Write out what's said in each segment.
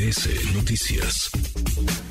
MBS Noticias.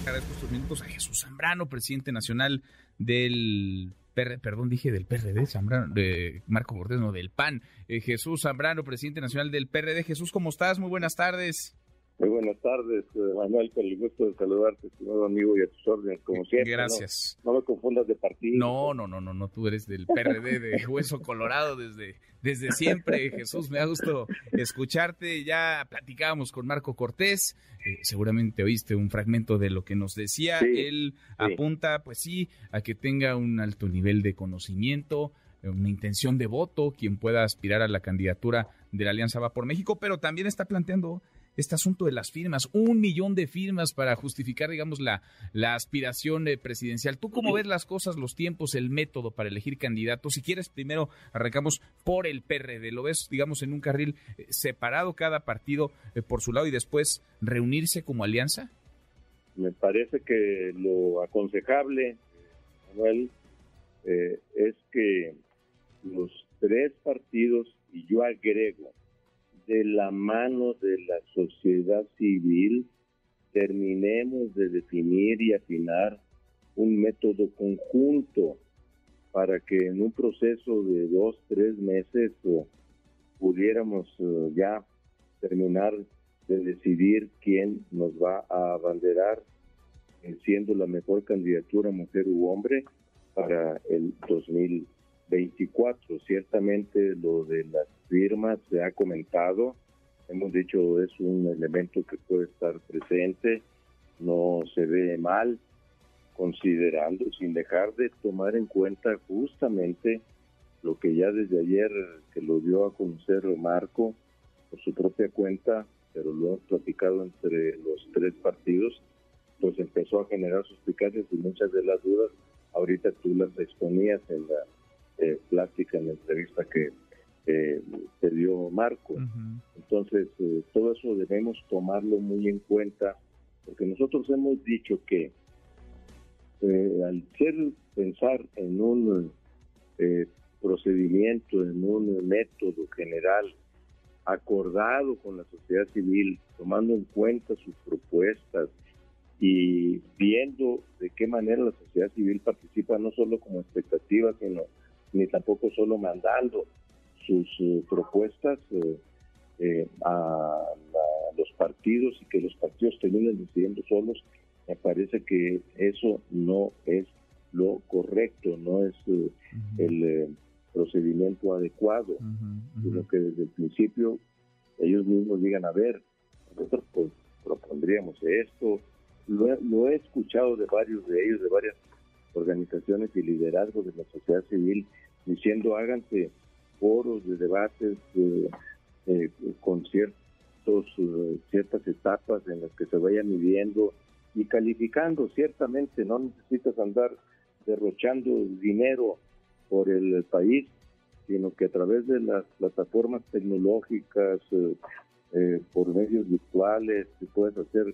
Agradezco estos minutos a Jesús Zambrano, presidente nacional del perdón, dije del PRD, Zambrano, de Marco Cortés, no, del PAN. Eh, Jesús Zambrano, presidente nacional del PRD. Jesús, ¿cómo estás? Muy buenas tardes. Muy buenas tardes, eh, Manuel, con el gusto de saludarte, estimado amigo, y a tus órdenes, como siempre. Gracias. No, me confundas de partido. No, no, no, no, no, tú eres del PRD de Hueso Colorado desde, desde siempre, Jesús, me ha gustado escucharte. Ya platicábamos con Marco Cortés, eh, seguramente oíste un fragmento de lo que nos decía. Él apunta, pues sí, a que tenga un alto nivel de conocimiento, una intención de voto, quien pueda aspirar a la candidatura de la Alianza Va por México, pero también está planteando este asunto de las firmas, un millón de firmas para justificar, digamos, la, la aspiración eh, presidencial. ¿Tú cómo ves las cosas, los tiempos, el método para elegir candidatos? Si quieres, primero arrancamos por el PRD. ¿Lo ves, digamos, en un carril eh, separado cada partido eh, por su lado y después reunirse como alianza? Me parece que lo aconsejable, Manuel, es que los tres partidos, y yo agrego, de la mano de la sociedad civil terminemos de definir y afinar un método conjunto para que en un proceso de dos, tres meses pudiéramos eh, ya terminar de decidir quién nos va a abanderar eh, siendo la mejor candidatura mujer u hombre para el 2024. Ciertamente lo de las firmas se ha comentado, hemos dicho es un elemento que puede estar presente, no se ve mal, considerando, sin dejar de tomar en cuenta justamente lo que ya desde ayer que lo dio a conocer Marco por su propia cuenta, pero lo hemos platicado entre los tres partidos, pues empezó a generar suspicacias y muchas de las dudas, ahorita tú las exponías en la eh, plática, en la entrevista que eh, se dio Marco. Entonces, eh, todo eso debemos tomarlo muy en cuenta, porque nosotros hemos dicho que eh, al ser pensar en un eh, procedimiento, en un método general acordado con la sociedad civil, tomando en cuenta sus propuestas y viendo de qué manera la sociedad civil participa no solo como expectativa, sino ni tampoco solo mandando, sus eh, propuestas eh, eh, a, los partidos y que los partidos terminen decidiendo solos, me parece que eso no es lo correcto, no es el procedimiento adecuado, sino que desde el principio ellos mismos digan, a ver, nosotros pues, propondríamos esto, lo, lo, he escuchado de varios de ellos, de varias organizaciones y liderazgos de la sociedad civil, diciendo háganse foros de debates eh, con ciertos, eh, ciertas etapas en las que se vayan midiendo y calificando. Ciertamente no necesitas andar derrochando dinero por el país, sino que a través de las plataformas tecnológicas, eh, por medios virtuales, puedes hacer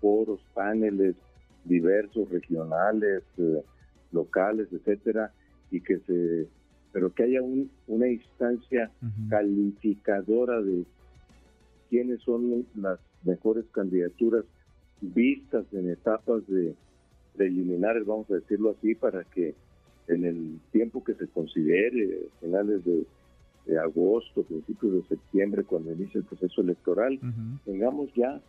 foros, paneles diversos, regionales, locales, etcétera, y que se pero que haya una instancia calificadora de quiénes son las mejores candidaturas vistas en etapas de preliminares, vamos a decirlo así, para que en el tiempo que se considere, finales de, agosto, principios de septiembre, cuando inicie el proceso electoral, tengamos ya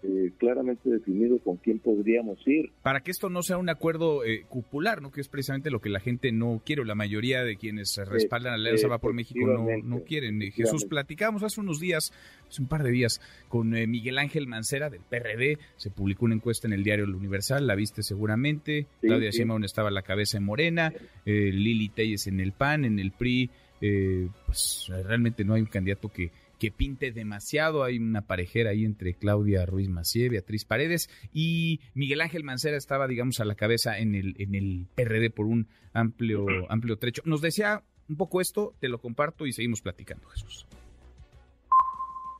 eh, claramente definido con quién podríamos ir. Para que esto no sea un acuerdo eh, cupular, ¿no? que es precisamente lo que la gente no quiere, o la mayoría de quienes respaldan a la Alianza Va por México no, no quieren. Eh, Jesús, platicamos hace unos días, hace un par de días, con Miguel Ángel Mancera del PRD, se publicó una encuesta en el diario El Universal, la viste seguramente, Claudia Sheinbaum estaba la cabeza en Morena, Lili Telles en el PAN, en el PRI, pues realmente no hay un candidato que que pinte demasiado. Hay una parejera ahí entre Claudia Ruiz Macié, Beatriz Paredes y Miguel Ángel Mancera estaba, digamos, a la cabeza en el, en el PRD por un amplio, amplio trecho. Nos decía un poco esto, te lo comparto y seguimos platicando, Jesús.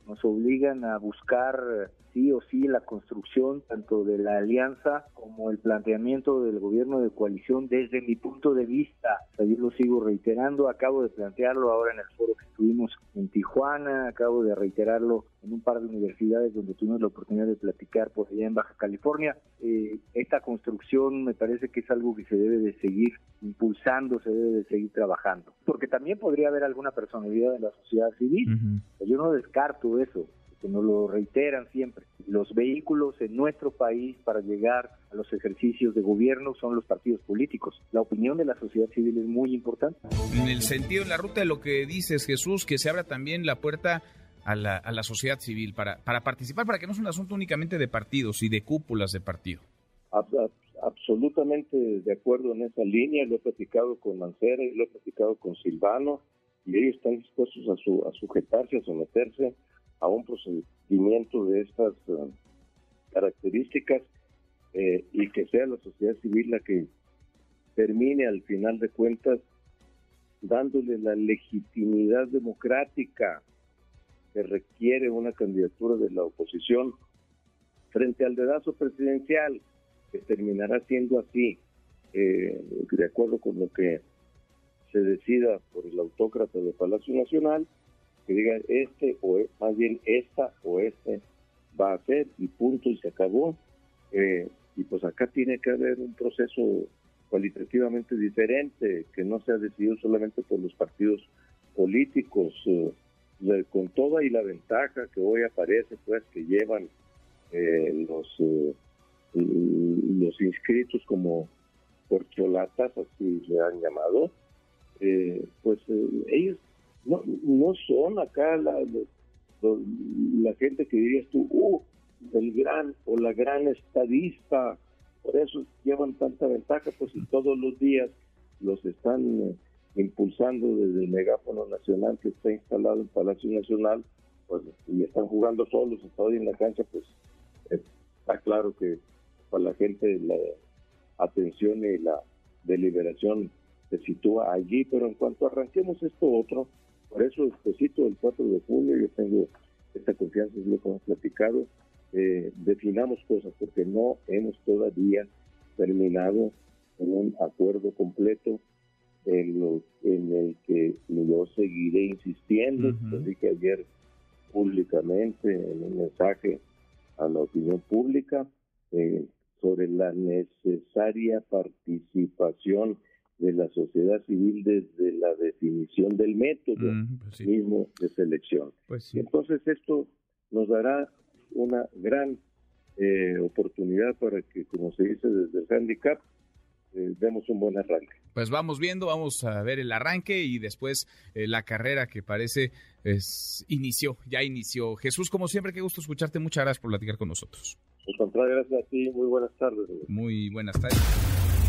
Nos obligan a buscar sí o sí la construcción tanto de la alianza como el planteamiento del gobierno de coalición desde mi punto de vista. yo lo sigo reiterando, acabo de plantearlo ahora en el foro que estuvimos en Tijuana, acabo de reiterarlo en un par de universidades donde tuvimos la oportunidad de platicar por allá en Baja California. Eh, esta construcción me parece que es algo que se debe de seguir impulsando, se debe de seguir trabajando, porque también podría haber alguna personalidad de la sociedad civil. Yo no descarto eso que nos lo reiteran siempre. Los vehículos en nuestro país para llegar a los ejercicios de gobierno son los partidos políticos. La opinión de la sociedad civil es muy importante. En el sentido, en la ruta de lo que dices, Jesús, que se abra también la puerta a la, a la sociedad civil para, para participar, para que no sea un asunto únicamente de partidos y de cúpulas de partido. Absolutamente de acuerdo en esa línea, lo he platicado con Mancera y lo he platicado con Silvano, y ellos están dispuestos a, su, a sujetarse, a someterse a un procedimiento de estas eh, características eh, y que sea la sociedad civil la que termine al final de cuentas dándole la legitimidad democrática que requiere una candidatura de la oposición frente al dedazo presidencial, que terminará siendo así, eh, de acuerdo con lo que se decida por el autócrata de Palacio Nacional, que diga este o e, más bien esta o este va a ser y punto y se acabó. Eh, y pues acá tiene que haber un proceso cualitativamente diferente que no sea decidido solamente por los partidos políticos, eh, con toda y la ventaja que hoy aparece, pues que llevan eh, los los inscritos como porcholatas, así le han llamado, pues ellos no, no son acá la, gente que dirías tú, uh, el gran o la gran estadista, por eso llevan tanta ventaja, pues y todos los días los están eh, impulsando desde el megáfono nacional que está instalado en Palacio Nacional, pues y están jugando solos, está hoy en la cancha, pues está claro que para la gente la atención y la deliberación se sitúa allí, pero en cuanto arranquemos esto otro, por eso, despuésito del 4 de julio, yo tengo esta confianza, es lo que hemos platicado, eh, definamos cosas, porque no hemos todavía terminado en un acuerdo completo en, lo, en el que yo seguiré insistiendo, lo dije ayer públicamente en un mensaje a la opinión pública, eh, sobre la necesaria participación de la sociedad civil desde la definición del método pues mismo de selección. Pues Entonces esto nos dará una gran eh, oportunidad para que, como se dice desde el handicap, eh, demos un buen arranque. Pues vamos viendo, vamos a ver el arranque y después eh, la carrera que parece es, inició, ya inició. Jesús, como siempre, qué gusto escucharte. Muchas gracias por platicar con nosotros. Al contrario, gracias a ti. Muy buenas tardes. Muy buenas tardes.